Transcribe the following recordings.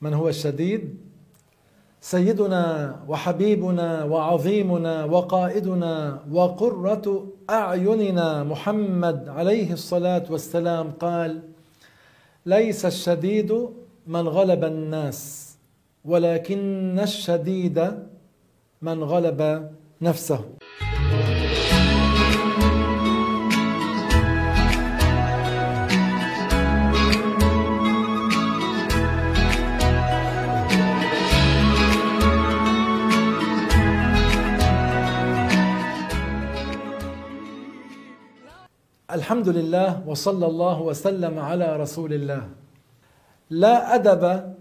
من هو الشديد؟ سيدنا وحبيبنا وعظيمنا وقائدنا وقرة أعيننا محمد عليه الصلاة والسلام قال ليس الشديد من غلب الناس ولكن الشديد من غلب نفسه. الحمد لله وصلى الله وسلم على رسول الله. لا أدب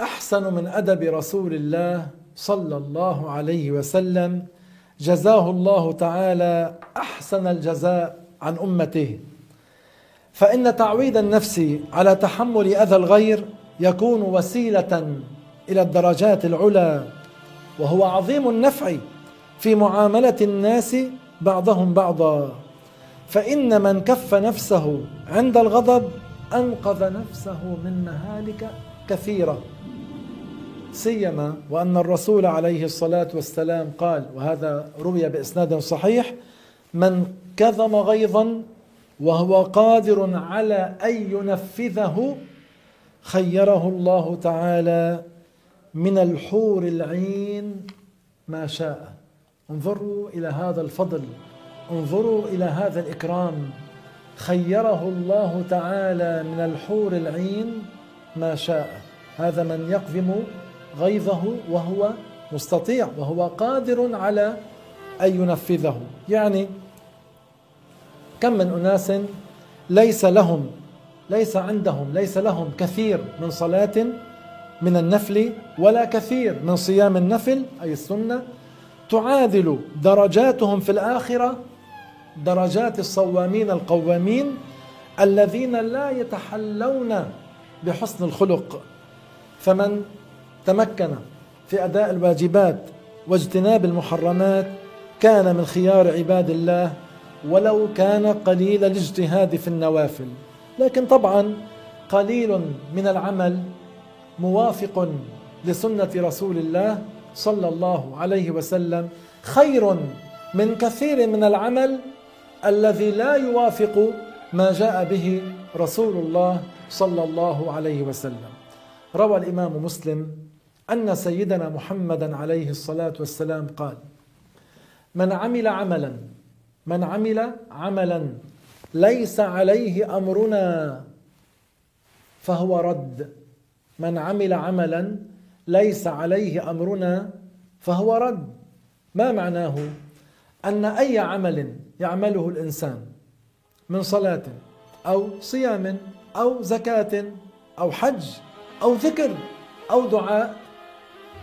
أحسن من أدب رسول الله صلى الله عليه وسلم. جزاه الله تعالى أحسن الجزاء عن أمته. فإن تعويد النفس على تحمل أذى الغير يكون وسيلة إلى الدرجات العلى وهو عظيم النفع في معاملة الناس بعضهم بعضا. فإن من كف نفسه عند الغضب أنقذ نفسه من مهالك كثيرة. سيما وأن الرسول عليه الصلاة والسلام قال وهذا روي بإسناد صحيح من كظم غيظا وهو قادر على أن ينفذه خيره الله تعالى من الحور العين ما شاء. انظروا إلى هذا الفضل. انظروا إلى هذا الإكرام. خيره الله تعالى من الحور العين ما شاء. هذا من يقذم غيظه وهو مستطيع وهو قادر على أن ينفذه. يعني كم من أناس ليس لهم ليس عندهم ليس لهم كثير من صلاة من النفل ولا كثير من صيام النفل أي السنة تعادل درجاتهم في الآخرة درجات الصوامين القوامين الذين لا يتحلون بحسن الخلق. فمن تمكن في أداء الواجبات واجتناب المحرمات كان من خيار عباد الله ولو كان قليل الاجتهاد في النوافل. لكن طبعا قليل من العمل موافق لسنة رسول الله صلى الله عليه وسلم. خير من كثير من العمل الذي لا يوافق ما جاء به رسول الله صلى الله عليه وسلم. روى الإمام مسلم أن سيدنا محمدا عليه الصلاة والسلام قال من عمل عملا من عمل عملا ليس عليه أمرنا فهو رد. من عمل عملا ليس عليه أمرنا فهو رد. ما معناه؟ أن أي عمل يعمله الإنسان من صلاة أو صيام أو زكاة أو حج أو ذكر أو دعاء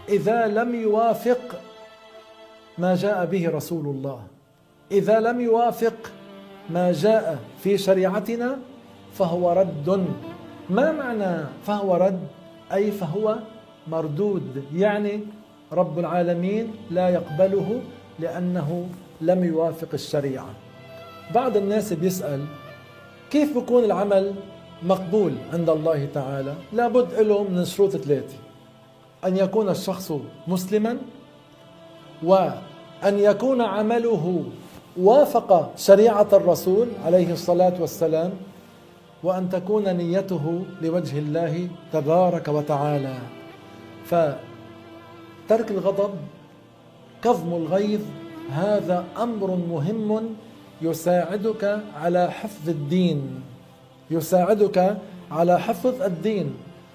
إذا لم يوافق ما جاء به رسول الله. إذا لم يوافق ما جاء في شريعتنا فهو رد. ما معنى فهو رد؟ أي فهو مردود يعني رب العالمين لا يقبله لأنه لم يوافق الشريعة. بعض الناس بيسأل كيف بكون العمل مقبول عند الله تعالى؟ لابد له من شروط ثلاثة. أن يكون الشخص مسلما وأن يكون عمله وافق شريعة الرسول عليه الصلاة والسلام وأن تكون نيته لوجه الله تبارك وتعالى. فترك الغضب كظم الغيظ هذا أمر مهم يساعدك على حفظ الدين. يساعدك على حفظ الدين.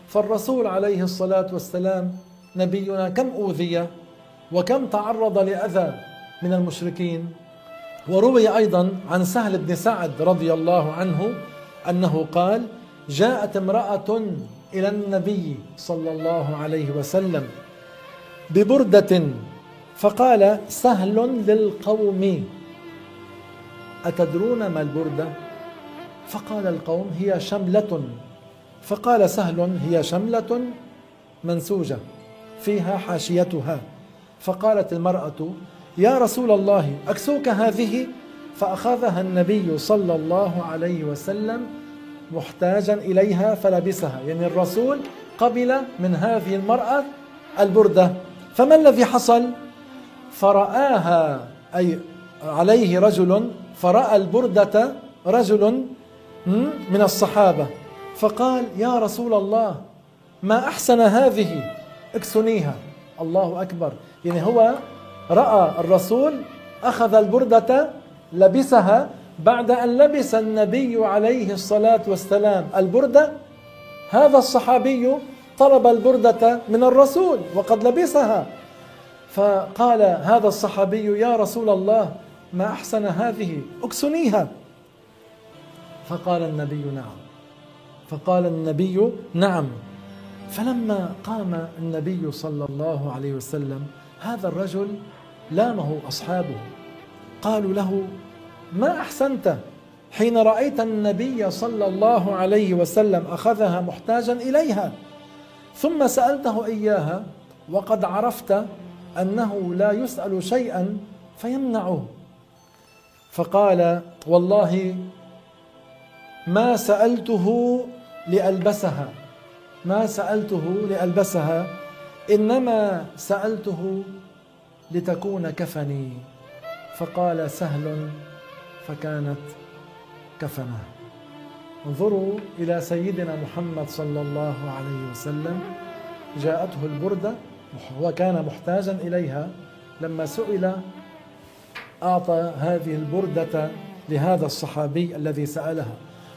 فالرسول عليه الصلاة والسلام نبينا كم أوذي وكم تعرض لأذى من المشركين؟ وروي أيضا عن سهل بن سعد رضي الله عنه أنه قال جاءت امرأة إلى النبي صلى الله عليه وسلم ببردة فقال سهل للقوم. أتدرون ما البردة؟ فقال القوم هي شملة. فقال سهل هي شملة منسوجة فيها حاشيتها. فقالت المرأة يا رسول الله أكسوك هذه؟ فأخذها النبي صلى الله عليه وسلم محتاجا إليها فلبسها. يعني الرسول قبل من هذه المرأة البردة. فما الذي حصل؟ فرآها أي عليه رجل فرأى البردة رجل من الصحابة فقال يا رسول الله ما أحسن هذه؟ اكسنيها. الله أكبر. يعني هو رأى الرسول أخذ البردة لبسها. بعد أن لبس النبي عليه الصلاة والسلام البردة هذا الصحابي طلب البردة من الرسول وقد لبسها. فقال هذا الصحابي يا رسول الله ما أحسن هذه؟ اكسنيها. فقال النبي نعم. فقال النبي نعم. فلما قام النبي صلى الله عليه وسلم هذا الرجل لامه أصحابه. قالوا له ما أحسنت؟ حين رأيت النبي صلى الله عليه وسلم أخذها محتاجا إليها. ثم سألته إياها وقد عرفت أنه لا يسأل شيئا فيمنعه. فقال والله ما سألته لألبسها ما سألته لألبسها إنما سألته لتكون كفني. فقال سهل فكانت كفنه. انظروا إلى سيدنا محمد صلى الله عليه وسلم جاءته البردة وكان محتاجا إليها لما سئل أعطى هذه البردة لهذا الصحابي الذي سألها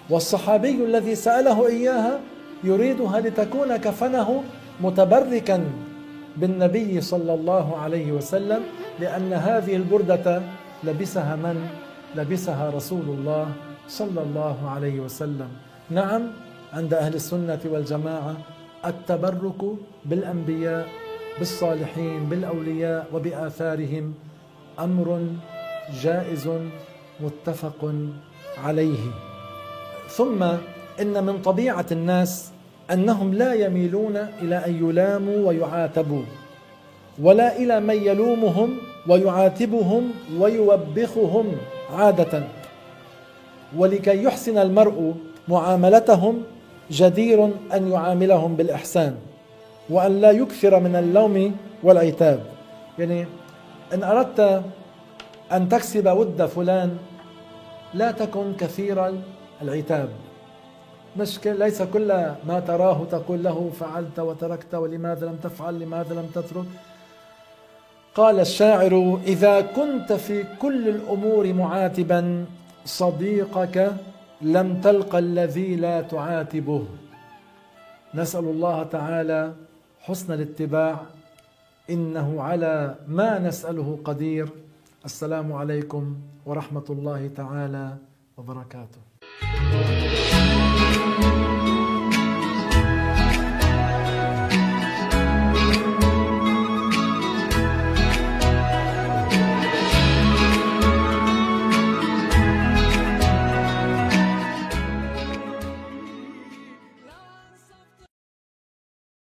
والصحابي الذي سأله إياها يريدها لتكون كفنه متبركا بالنبي صلى الله عليه وسلم لأن هذه البردة لبسها من؟ لبسها رسول الله صلى الله عليه وسلم نعم عند أهل السنة والجماعة التبرك بالأنبياء بالصالحين بالأولياء وبآثارهم أمر جائز متفق عليه. ثم إن من طبيعة الناس أنهم لا يميلون إلى أن يلاموا ويعاتبوا ولا إلى من يلومهم ويعاتبهم ويوبخهم عادة. ولكي يحسن المرء معاملتهم جدير أن يعاملهم بالإحسان. وأن لا يكثر من اللوم والعتاب. يعني إن أردت أن تكسب ود فلان لا تكن كثير العتاب. مش ليس كل ما تراه تقول له فعلت وتركت ولماذا لم تفعل لماذا لم تترك. قال الشاعر إذا كنت في كل الأمور معاتبا صديقك لم تلق الذي لا تعاتبه. نسأل الله تعالى حسن الاتباع إنه على ما نسأله قدير السلام عليكم ورحمة الله تعالى وبركاته.